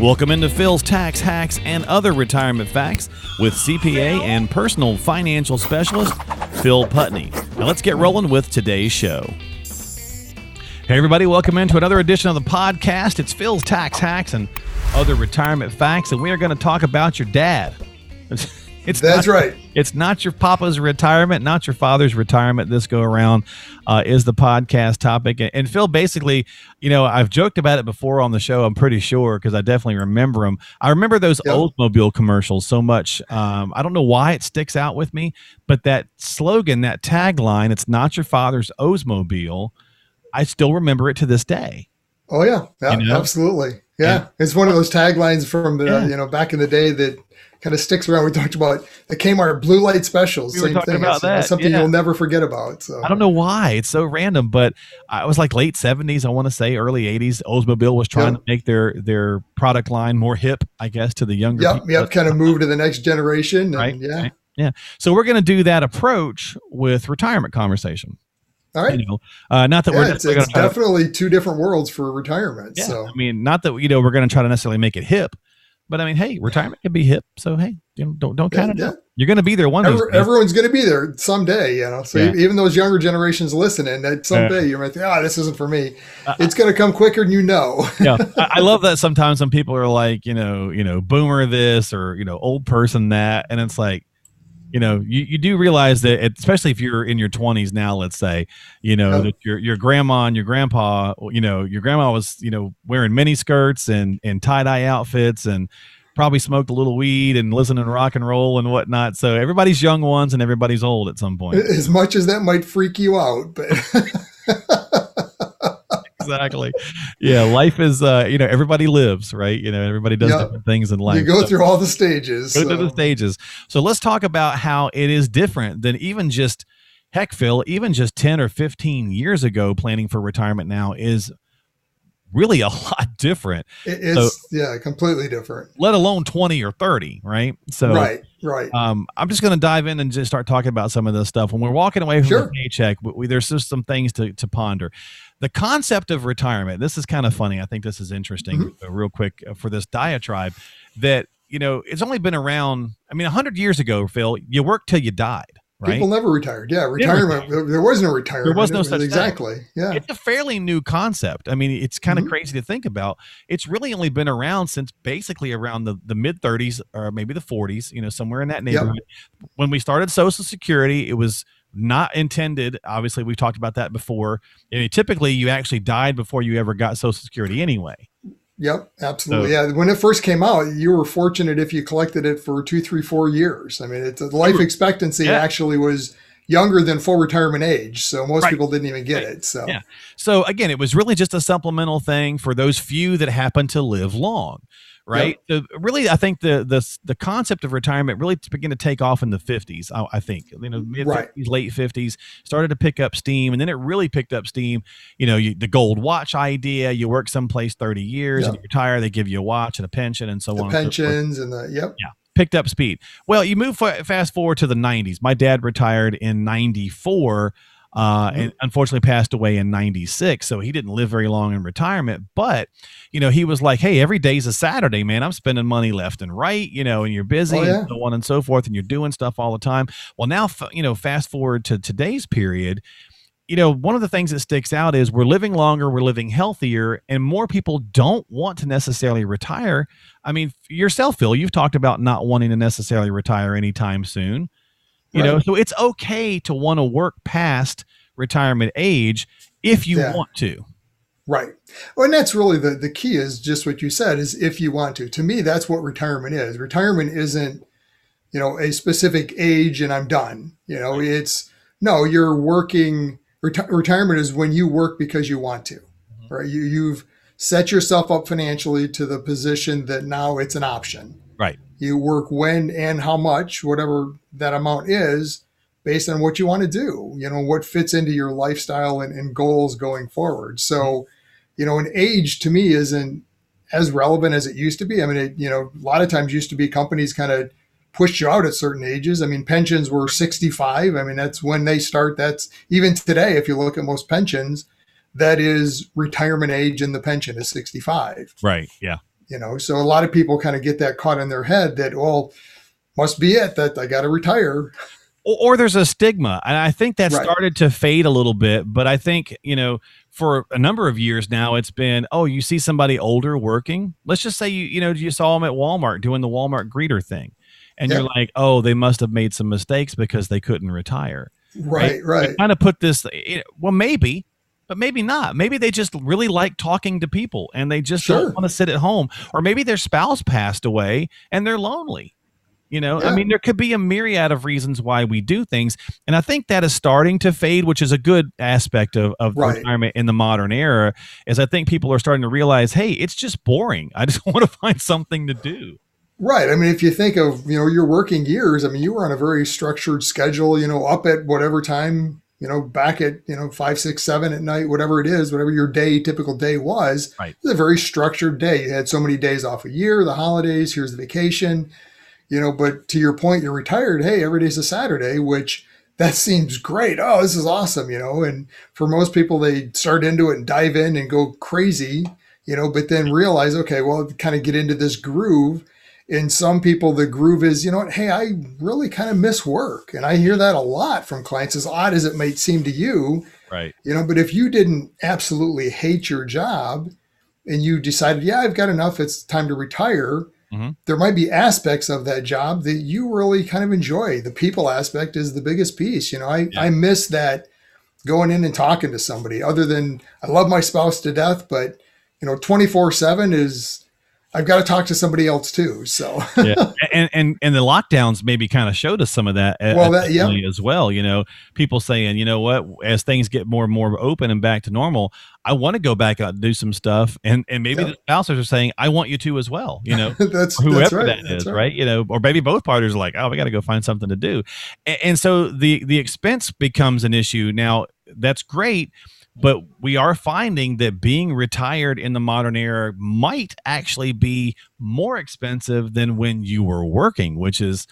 Welcome into Phil's Tax Hacks and Other Retirement Facts with CPA and personal financial specialist Phil Putney. Now let's get rolling with today's show. Hey, everybody, welcome into another edition of the podcast. It's Phil's Tax Hacks and Other Retirement Facts, and we are going to talk about your dad. It's that's not, right. It's not your papa's retirement, not your father's retirement. This go around uh, is the podcast topic. And Phil, basically, you know, I've joked about it before on the show. I'm pretty sure because I definitely remember them. I remember those yep. Oldsmobile commercials so much. Um, I don't know why it sticks out with me, but that slogan, that tagline, "It's not your father's Oldsmobile." I still remember it to this day. Oh yeah, yeah, you know? absolutely. Yeah. yeah. it's one of those taglines from the yeah. you know back in the day that kind of sticks around. We talked about the Kmart blue light specials. We same thing. About it's, that. something yeah. you'll never forget about. So I don't know why it's so random, but I was like late seventies. I want to say early eighties. Oldsmobile was trying to make their their product line more hip, I guess, to the younger. Yep, yep. Kind of move to the next generation. And, right. Yeah. Right. Yeah. So we're going to do that approach with retirement conversation. All right. You know, uh, not that yeah, we're it's, it's definitely to, two different worlds for retirement. Yeah, so I mean, not that you know we're going to try to necessarily make it hip, but I mean, hey, retirement can be hip. So hey, you know, don't don't count yeah, it. Yeah. You're going to be there one day. Everyone's going to be there someday, you know. So yeah. even those younger generations listening, that someday you might think, "Oh, this isn't for me." Uh, it's going to come quicker than you know. yeah, I, I love that. Sometimes some people are like, you know, you know, boomer this or you know, old person that, and it's like, you know, you, you do realize that, it, especially if you're in your 20s now, let's say, you know, that your your grandma and your grandpa, you know, your grandma was, you know, wearing mini skirts and and tie dye outfits and probably smoked a little weed and listening to rock and roll and whatnot. So everybody's young ones and everybody's old at some point. As much as that might freak you out, but. exactly. Yeah, life is uh, you know, everybody lives, right? You know, everybody does yep. different things in life. You go so, through all the stages. Go so. through the stages. So let's talk about how it is different than even just heck, Phil, even just 10 or 15 years ago planning for retirement now is really a lot different. It's so, yeah, completely different. Let alone 20 or 30, right? So Right, right. Um, I'm just going to dive in and just start talking about some of this stuff. When we're walking away from sure. the paycheck, we, there's just some things to, to ponder. The concept of retirement, this is kind of funny. I think this is interesting, mm-hmm. uh, real quick, uh, for this diatribe that, you know, it's only been around, I mean, 100 years ago, Phil, you worked till you died. Right? People never retired. Yeah, retirement. There was no retirement. There was no such exactly. Thing. Yeah, it's a fairly new concept. I mean, it's kind of mm-hmm. crazy to think about. It's really only been around since basically around the, the mid 30s or maybe the 40s. You know, somewhere in that neighborhood. Yep. When we started Social Security, it was not intended. Obviously, we've talked about that before. I mean, typically, you actually died before you ever got Social Security anyway. Yep, absolutely. So, yeah, when it first came out, you were fortunate if you collected it for two, three, four years. I mean, it's life expectancy yeah. actually was younger than full retirement age, so most right. people didn't even get right. it. So yeah. So again, it was really just a supplemental thing for those few that happen to live long right? Yep. So really, I think the the the concept of retirement really began to take off in the fifties. I, I, think you know mid fifties, right. late fifties started to pick up steam, and then it really picked up steam. You know, you, the gold watch idea. You work someplace thirty years yep. and you retire, they give you a watch and a pension and so the on. Pensions and, so and the yep. Yeah picked up speed. Well, you move fast forward to the 90s. My dad retired in 94 uh, mm-hmm. and unfortunately passed away in 96 so he didn't live very long in retirement but you know he was like hey every day's a saturday man i'm spending money left and right you know and you're busy oh, yeah. and so on and so forth and you're doing stuff all the time well now you know fast forward to today's period you know, one of the things that sticks out is we're living longer, we're living healthier, and more people don't want to necessarily retire. I mean, yourself, Phil, you've talked about not wanting to necessarily retire anytime soon. You right. know, so it's okay to want to work past retirement age if you yeah. want to. Right. Well, and that's really the, the key is just what you said is if you want to. To me, that's what retirement is. Retirement isn't, you know, a specific age and I'm done. You know, it's no, you're working. Reti- retirement is when you work because you want to, mm-hmm. right? You, you've set yourself up financially to the position that now it's an option. Right. You work when and how much, whatever that amount is, based on what you want to do, you know, what fits into your lifestyle and, and goals going forward. So, you know, an age to me isn't as relevant as it used to be. I mean, it, you know, a lot of times used to be companies kind of pushed you out at certain ages. I mean, pensions were 65. I mean, that's when they start. That's even today, if you look at most pensions, that is retirement age and the pension is 65. Right. Yeah You know, so a lot of people kind of get that caught in their head that, well, must be it that I got to retire. Or, or, there's a stigma. And I think that right. started to fade a little bit. But I think, you know, for a number of years now, it's been, oh, you see somebody older working. Let's just say you, you know, you saw them at Walmart doing the Walmart greeter thing. And you're like, oh, they must have made some mistakes because they couldn't retire. Right, right. right. Kind of put this, well, maybe, but maybe not. Maybe they just really like talking to people and they just sure. don't want to sit at home. Or maybe their spouse passed away and they're lonely. You know, yeah. I mean, there could be a myriad of reasons why we do things. And I think that is starting to fade, which is a good aspect of, of right. retirement in the modern era, is I think people are starting to realize, hey, it's just boring. I just want to find something to do. Right. I mean, if you think of, you know, your working years, I mean, you were on a very structured schedule, you know, up at whatever time, you know, back at, you know, five, six, seven at night, whatever it is, whatever your day, typical day was. Right. It's a very structured day. You had so many days off a year, the holidays, here's the vacation, you know, but to your point, you're retired. Hey, every day's a Saturday, which that seems great. Oh, this is awesome, you know. And for most people, they start into it and dive in and go crazy, you know, but then realize, okay, well, kind of get into this groove in some people the groove is you know what hey i really kind of miss work. And i hear that a lot from clients as odd as it might seem to you. Right. You know but if you didn't absolutely hate your job and you decided yeah i've got enough it's time to retire mm-hmm. there might be aspects of that job that you really kind of enjoy. The people aspect is the biggest piece. You know i, yeah. I miss that going in and talking to somebody other than i love my spouse to death but you know 24 7 is I've got to talk to somebody else too. So yeah, and and and the lockdowns maybe kind of showed us some of that. Well, that yeah, as well. You know, people saying, you know what, as things get more and more open and back to normal, I want to go back out and do some stuff, and and maybe the spouses are saying, I want you to as well. You know, that's whoever that's right. that is, right. right. You know, or maybe both parties are like, oh, we got to go find something to do, and, and so the the expense becomes an issue now. That's great but we are finding that being retired in the modern era might actually be more expensive than when you were working, which is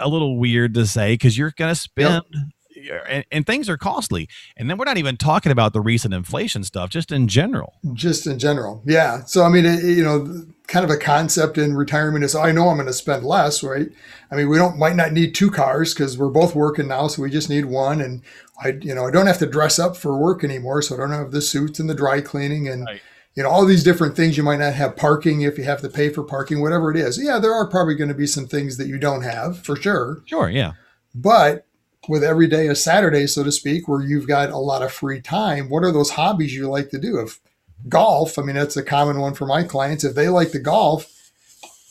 a little weird to say because you're going to spend yep Uh, and, and, things are costly. And then we're not even talking about the recent inflation stuff, just in general. Just in general, yeah. So I mean, it, you know, kind of a concept in retirement is, oh, I know I'm going to spend less, right? I mean, we don't might not need two cars because we're both working now, so we just need one. And I, you know, I don't have to dress up for work anymore, so I don't have the suits and the dry cleaning and. Right you know all these different things you might not have parking if you have to pay for parking whatever it is yeah there are probably going to be some things that you don't have for sure sure yeah but with every day a Saturday, so to speak, where you've got a lot of free time, what are those hobbies you like to do? If golf, I mean, that's a common one for my clients. If they like to golf,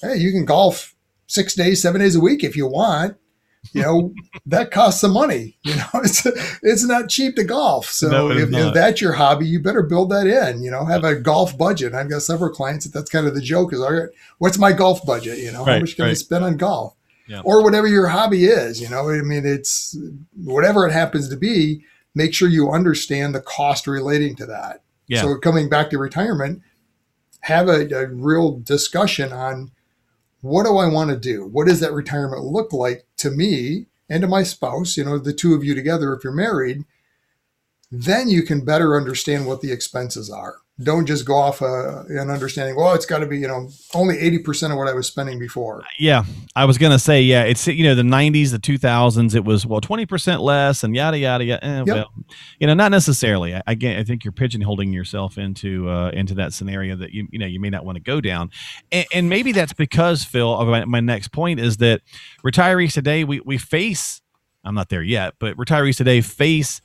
hey, you can golf six days, seven days a week if you want. You know, that costs some money. You know, it's it's not cheap to golf. So if, if, that's your hobby, you better build that in. You know, have a golf budget. I've got several clients that that's kind of the joke is, all right, what's my golf budget? You know, right, how much can right. I spend on golf? Yeah. or whatever your hobby is. You know, I mean, it's whatever it happens to be. Make sure you understand the cost relating to that. Yeah. So coming back to retirement, have a, a real discussion on what do I want to do? What does that retirement look like to me and to my spouse? You know, the two of you together, if you're married, then you can better understand what the expenses are don't just go off uh, an understanding. Well, it's got to be you know only eighty percent of what I was spending before. Yeah, I was gonna say yeah. It's you know the nineties, the two thousands. It was well twenty percent less and yada yada yada. Eh, yep. Well, you know not necessarily. I, again, I think you're pigeonholing yourself into uh, into that scenario that you you know you may not want to go down, and, and maybe that's because Phil. Of my, my next point is that retirees today we we face. I'm not there yet, but retirees today face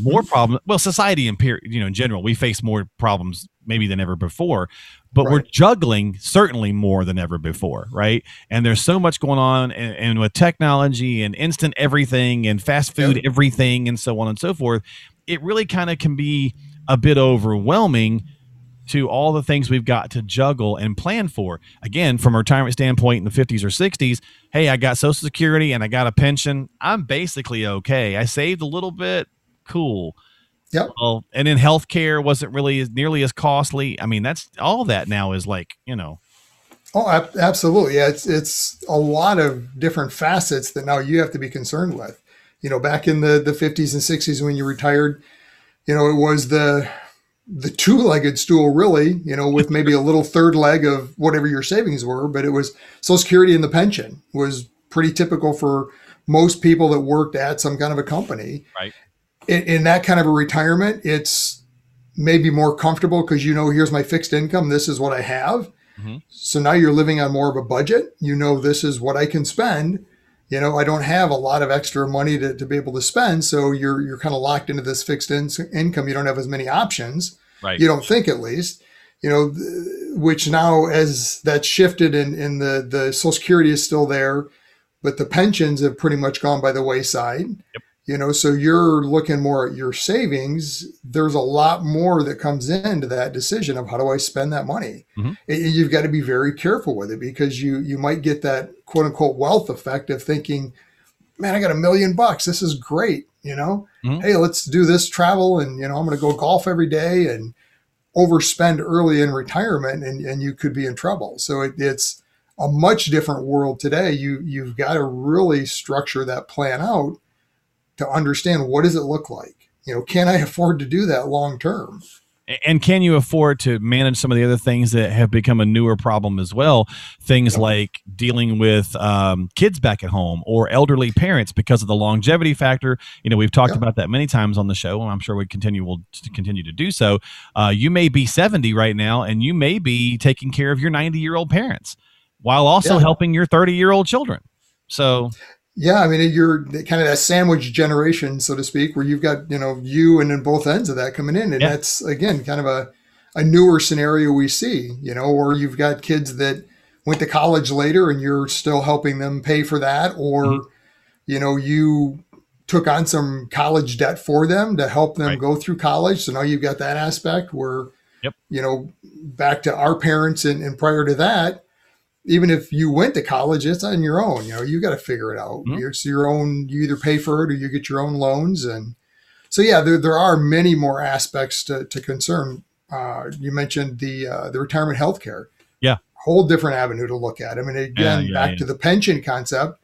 more mm-hmm. problems. Well, society in period, you know, in general, we face more problems maybe than ever before, but right. we're juggling certainly more than ever before, right? And there's so much going on, and, and with technology and instant everything and fast food yep. everything and so on and so forth, it really kind of can be a bit overwhelming to all the things we've got to juggle and plan for. Again, from a retirement standpoint in the 50s or 60s, hey, I got Social Security and I got a pension. I'm basically okay. I saved a little bit, cool. Yep. Well, and in healthcare wasn't really as nearly as costly. I mean, that's all that now is like, you know. Oh, absolutely. Yeah, it's it's a lot of different facets that now you have to be concerned with. You know, back in the the 50s and 60s when you retired, you know, it was the the two-legged stool really you know with maybe a little third leg of whatever your savings were but it was social security and the pension was pretty typical for most people that worked at some kind of a company right in, in that kind of a retirement it's maybe more comfortable because you know here's my fixed income this is what i have mm-hmm. so now you're living on more of a budget you know this is what i can spend you know, I don't have a lot of extra money to, to be able to spend. So you're, you're kind of locked into this fixed in- income. You don't have as many options. Right. You don't think at least, you know, th- which now as that's shifted and, and the, the social security is still there, but the pensions have pretty much gone by the wayside. Yep you know so you're looking more at your savings there's a lot more that comes into that decision of how do i spend that money mm-hmm. you've got to be very careful with it because you you might get that quote unquote wealth effect of thinking man i got a million bucks this is great you know mm-hmm. hey let's do this travel and you know i'm going to go golf every day and overspend early in retirement and, and you could be in trouble so it, it's a much different world today you you've got to really structure that plan out to understand what does it look like? You know, can I afford to do that long term? and can you afford to manage some of the other things that have become a newer problem as well things like dealing with um, kids back at home or elderly parents because of the longevity factor you know we've talked about that many times on the show and i'm sure we continue will continue to do so uh, you may be 70 right now and you may be taking care of your 90 year old parents while also yeah. helping your 30 year old children so yeah, I mean, you're kind of that sandwich generation, so to speak, where you've got you know you and then both ends of that coming in, and yeah. that's again kind of a a newer scenario we see, you know, or you've got kids that went to college later and you're still helping them pay for that, or mm-hmm. you know you took on some college debt for them to help them right. go through college, so now you've got that aspect where yep. you know back to our parents and, and prior to that even if you went to college, it's on your own. You know, you got to figure it out. Mm-hmm. It's your own. You either pay for it or you get your own loans. And so, yeah, there, there are many more aspects to, to concern. Uh, you mentioned the uh, the retirement health care. Yeah, whole different avenue to look at. I mean, again, yeah, yeah, back yeah. to the pension concept.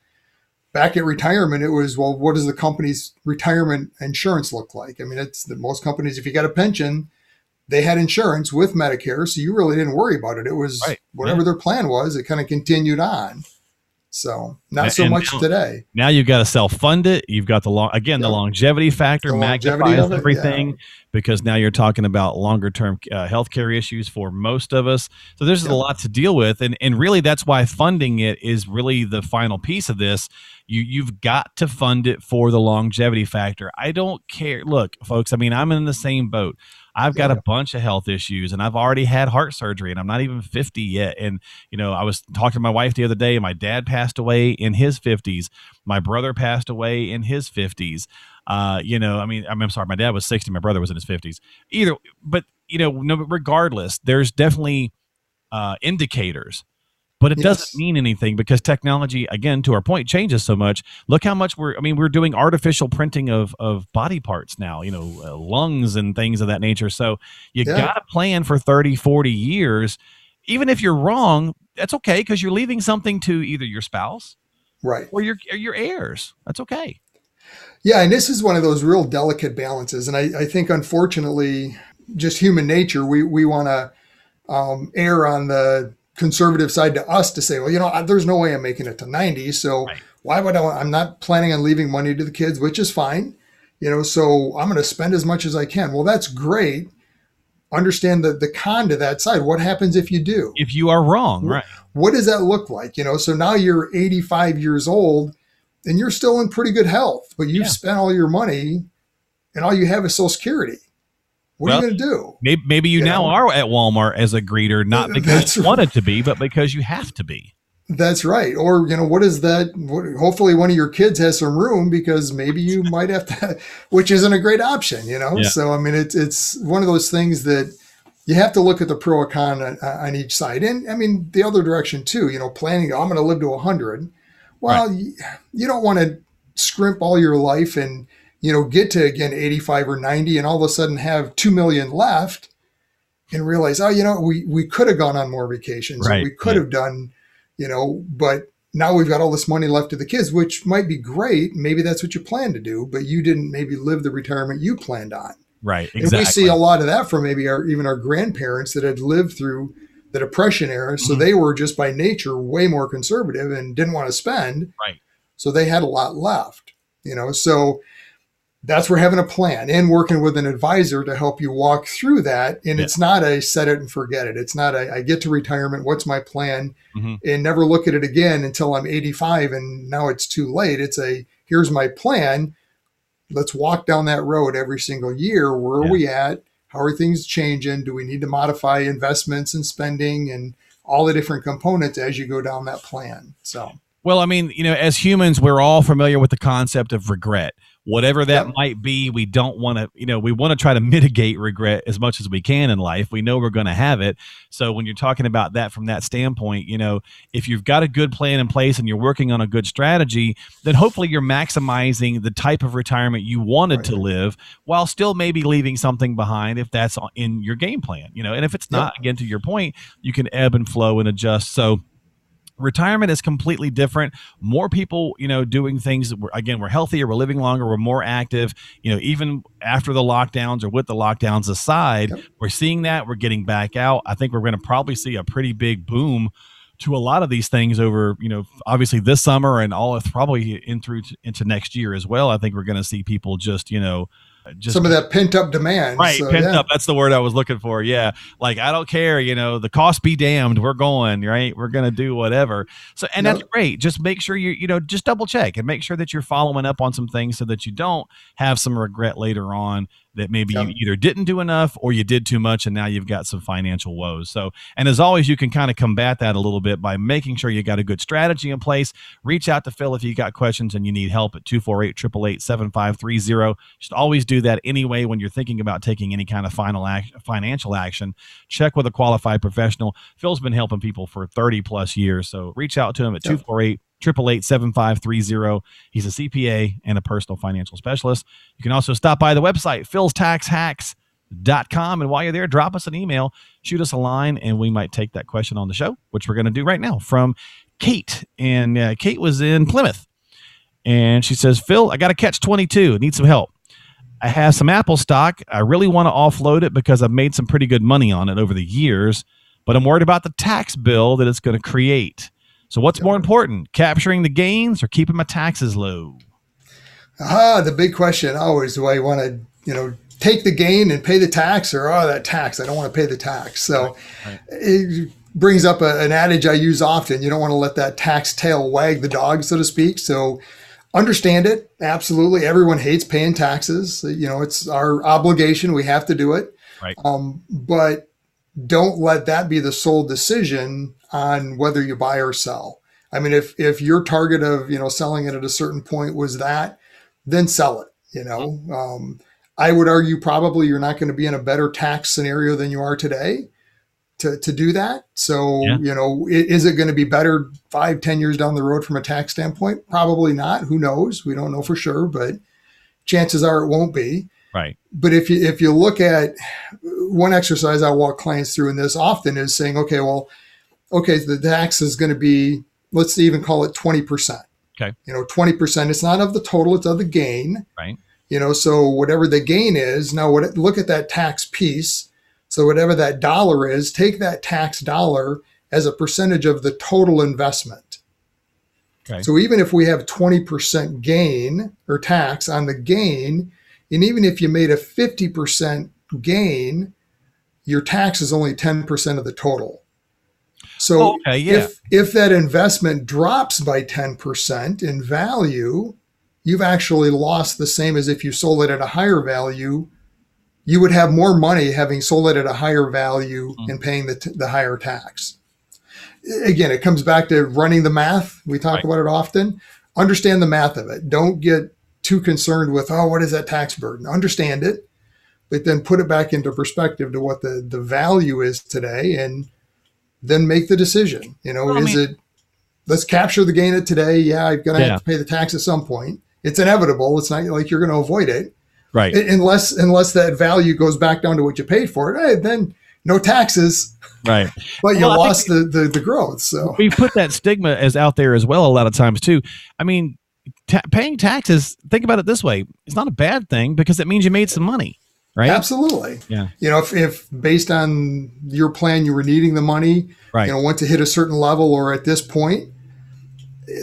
Back at retirement, it was well, what does the company's retirement insurance look like? I mean, it's the most companies. If you got a pension, they had insurance with Medicare, so you really didn't worry about it. It was right. whatever yeah. their plan was, it kind of continued on. So not and, so much now, today. Now you've got to self fund it. You've got the long again the longevity factor the longevity magnifies it, everything yeah. because now you're talking about longer term uh, healthcare issues for most of us. So there's a lot to deal with, and and really that's why funding it is really the final piece of this. You you've got to fund it for the longevity factor. I don't care. Look, folks. I mean, I'm in the same boat. I've got yeah. a bunch of health issues and I've already had heart surgery and I'm not even 50 yet. And, you know, I was talking to my wife the other day. And my dad passed away in his 50s. My brother passed away in his 50s. Uh, you know, I mean, I'm sorry, my dad was 60, my brother was in his 50s. Either, but, you know, no, regardless, there's definitely uh, indicators but it yes. doesn't mean anything because technology again to our point changes so much. Look how much we're i mean we're doing artificial printing of of body parts now you know uh, lungs and things of that nature. So you yeah. got to plan for 30 40 years. Even if you're wrong that's okay because you're leaving something to either your spouse right. or your or your heirs. That's okay. Yeah and this is one of those real delicate balances and i, I think unfortunately just human nature we we want to um, err on the conservative side to us to say, well, you know, there's no way I'm making it to 90. So right. why would I? I'm not planning on leaving money to the kids, which is fine. You know, so I'm going to spend as much as I can. Well, that's great. Understand the, the con to that side. What happens if you do? If you are wrong, right. What does that look like? You know, so now you're 85 years old and you're still in pretty good health, but you've yeah. spent all your money and all you have is social security. What well, are you going to do? Maybe, maybe you, you now know? are at Walmart as a greeter, not uh, because you wanted to be, but because you have to be. That's right. Or, you know, what is that? What, hopefully, one of your kids has some room because maybe you might have to, which isn't a great option, you know? Yeah. So, I mean, it's, it's one of those things that you have to look at the pro or con on, on each side. And I mean, the other direction too, you know, planning, oh, I'm going to live to 100. Well, right. you, you don't want to scrimp all your life and, you know, get to again 85 or 90 and all of a sudden have 2 million left and realize, oh, you know, we, we could have gone on more vacations. Right. we could yeah. have done, you know, but now we've got all this money left to the kids, which might be great. Maybe that's what you plan to do, but you didn't maybe live the retirement you planned on. Right. Exactly. And we see a lot of that from maybe our even our grandparents that had lived through the depression era. So Mhm. they were just by nature way more conservative and didn't want to spend. Right. So they had a lot left. You know, so that's where having a plan and working with an advisor to help you walk through that. And Yeah. it's not a set it and forget it. It's not a I get to retirement, what's my plan? Mhm. And never look at it again until I'm 85 and now it's too late. It's a here's my plan. Let's walk down that road every single year. Where are Yeah. we at? How are things changing? Do we need to modify investments and spending and all the different components as you go down that plan? So Well, I mean, you know, as humans, we're all familiar with the concept of regret. Whatever that might be, we don't want to, you know, we want to try to mitigate regret as much as we can in life. We know we're going to have it. So when you're talking about that from that standpoint, you know, if you've got a good plan in place and you're working on a good strategy, then hopefully you're maximizing the type of retirement you wanted to live while still maybe leaving something behind if that's in your game plan, you know. And if it's not, again, to your point, you can ebb and flow and adjust. So, retirement is completely different. More people you know doing things that we're, again we're healthier we're living longer we're more active you know even after the lockdowns or with the lockdowns aside Yep. we're seeing that we're getting back out. I think we're going to probably see a pretty big boom to a lot of these things over you know obviously this summer and all of probably in through to, into next year as well. I think we're going to see people just you know just some of that pent up demand. Right, So, pent yeah. up. That's the word I was looking for. Yeah, like I don't care. You know, the cost be damned. We're going right. We're gonna do whatever. So, and that's great. Just make sure you you know just double check and make sure that you're following up on some things so that you don't have some regret later on that maybe Yep. you either didn't do enough or you did too much and now you've got some financial woes. So, and as always, you can kind of combat that a little bit by making sure you got a good strategy in place. Reach out to Phil if you got questions and you need help at 248 888 7530. Just always do that anyway when you're thinking about taking any kind of final act, financial action. Check with a qualified professional. Phil's been helping people for 30 plus years. So reach out to him at Yep. 248 888 7530. He's a CPA and a personal financial specialist. You can also stop by the website, philstaxhacks.com. And while you're there, drop us an email, shoot us a line, and we might take that question on the show, which we're going to do right now from Kate. And uh, Kate was in Plymouth. And she says, Phil, I got to catch 22. Need some help. I have some Apple stock. I really want to offload it because I've made some pretty good money on it over the years, but I'm worried about the tax bill that it's going to create. So, what's more important, capturing the gains or keeping my taxes low? Ah, the big question always: Do I want to, you know, take the gain and pay the tax, or oh, that tax? I don't want to pay the tax. So Right, it brings up a, an adage I use often: you don't want to let that tax tail wag the dog, so to speak. So understand it absolutely. Everyone hates paying taxes. You know, it's our obligation. We have to do it. Right. Um, but don't let that be the sole decision on whether you buy or sell. I mean, if if your target of you know selling it at a certain point was that, then sell it. You know, um, I would argue probably you're not going to be in a better tax scenario than you are today to to do that. So Yeah. you know, is it going to be better five, ten years down the road from a tax standpoint? Probably not. Who knows? We don't know for sure, but chances are it won't be right, but if you if you look at one exercise I walk clients through in this often is saying, okay, well, okay, the tax is going to be let's even call it twenty percent. Okay. You know, twenty percent. It's not of the total; it's of the gain. right, You know, so whatever the gain is, now what? Look at that tax piece. So whatever that dollar is, take that tax dollar as a percentage of the total investment. Okay. So even if we have 20% gain or tax on the gain, and even if you made a 50% gain, your tax is only 10% of the total. So okay, yeah. if if that investment drops by 10% in value, you've actually lost the same as if you sold it at a higher value. You would have more money having sold it at a higher value Mhm. and paying the, t- the higher tax. Again, it comes back to running the math. We talk Right. about it often. Understand the math of it. Don't get too concerned with, oh, what is that tax burden? Understand it, but then put it back into perspective to what the, the value is today and then make the decision. You know, Well, I is mean- it let's capture the gain of today? Yeah, I'm gonna Yeah. have to pay the tax at some point. It's inevitable. It's not like you're going to avoid it right. Un- unless unless that value goes back down to what you paid for it. Hey, then no taxes, right. but you Well, lost the, the the growth. So we put that stigma as out there as well a lot of times too. I mean, ta- paying taxes. Think about it this way: it's not a bad thing because it means you made some money, right? Absolutely. Yeah. You know, if, if based on your plan you were needing the money, Right. you know, want to hit a certain level or at this point,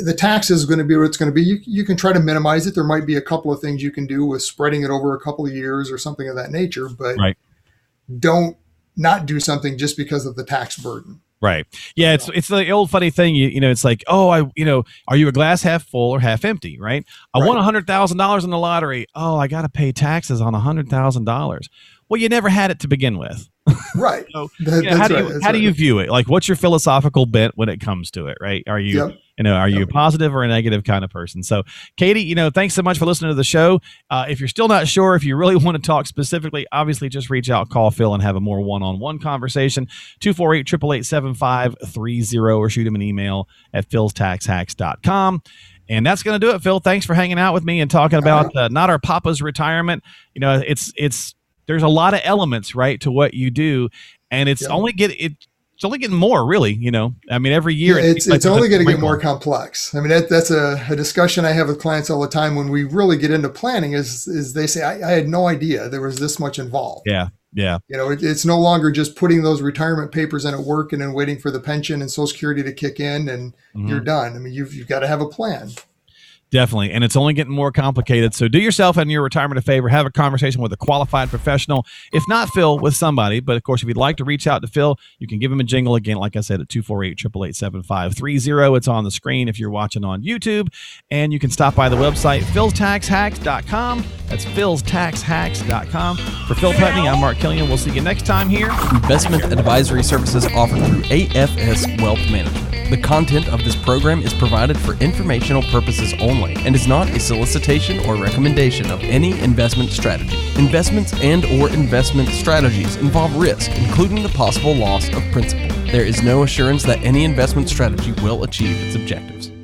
the tax is going to be what it's going to be. You, you can try to minimize it. There might be a couple of things you can do with spreading it over a couple of years or something of that nature, but Right. don't not do something just because of the tax burden. Right. Yeah, it's it's the old funny thing. You you know, it's like, oh, I you know, are you a glass half full or half empty? Right. I won Right. a hundred thousand dollars in the lottery. Oh, I got to pay taxes on a hundred thousand dollars. Well, you never had it to begin with. Right. So, That- you know, how do you how do you view it? Like, what's your philosophical bent when it comes to it? Right? Are you Yep. You know are you a positive or a negative kind of person? So, Katie, you know, thanks so much for listening to the show. Uh, if you're still not sure, if you really want to talk specifically, obviously just reach out, call Phil, and have a more one-on-one conversation. 248-888-7530 or shoot him an email at philstaxhacks.com. And that's going to do it, Phil. Thanks for hanging out with me and talking about uh, not our papa's retirement. You know, it's it's there's a lot of elements right to what you do, and it's Yeah. only get it. It's only getting more, really. You know, I mean, every year Yeah, it it's like only going to get more complex. I mean, that, that's a, a discussion I have with clients all the time when we really get into planning. Is is they say I, I had no idea there was this much involved. Yeah, yeah, You know, it, it's no longer just putting those retirement papers in at work and then waiting for the pension and Social Security to kick in and Mhm. you're done. I mean, you've you've got to have a plan. Definitely. And it's only getting more complicated. So do yourself and your retirement a favor. Have a conversation with a qualified professional. If not Phil, with somebody. But of course, if you'd like to reach out to Phil, you can give him a jingle again. Like I said, at 248-888-7530. It's on the screen if you're watching on YouTube. And you can stop by the website, philstaxhacks.com. That's philstaxhacks.com. For Phil Putney, I'm Mark Killian. We'll see you next time here. investment advisory services offered through AFS Wealth Management. The content of this program is provided for informational purposes only and is not a solicitation or recommendation of any investment strategy. Investments and or investment strategies involve risk, including the possible loss of principal. There is no assurance that any investment strategy will achieve its objectives.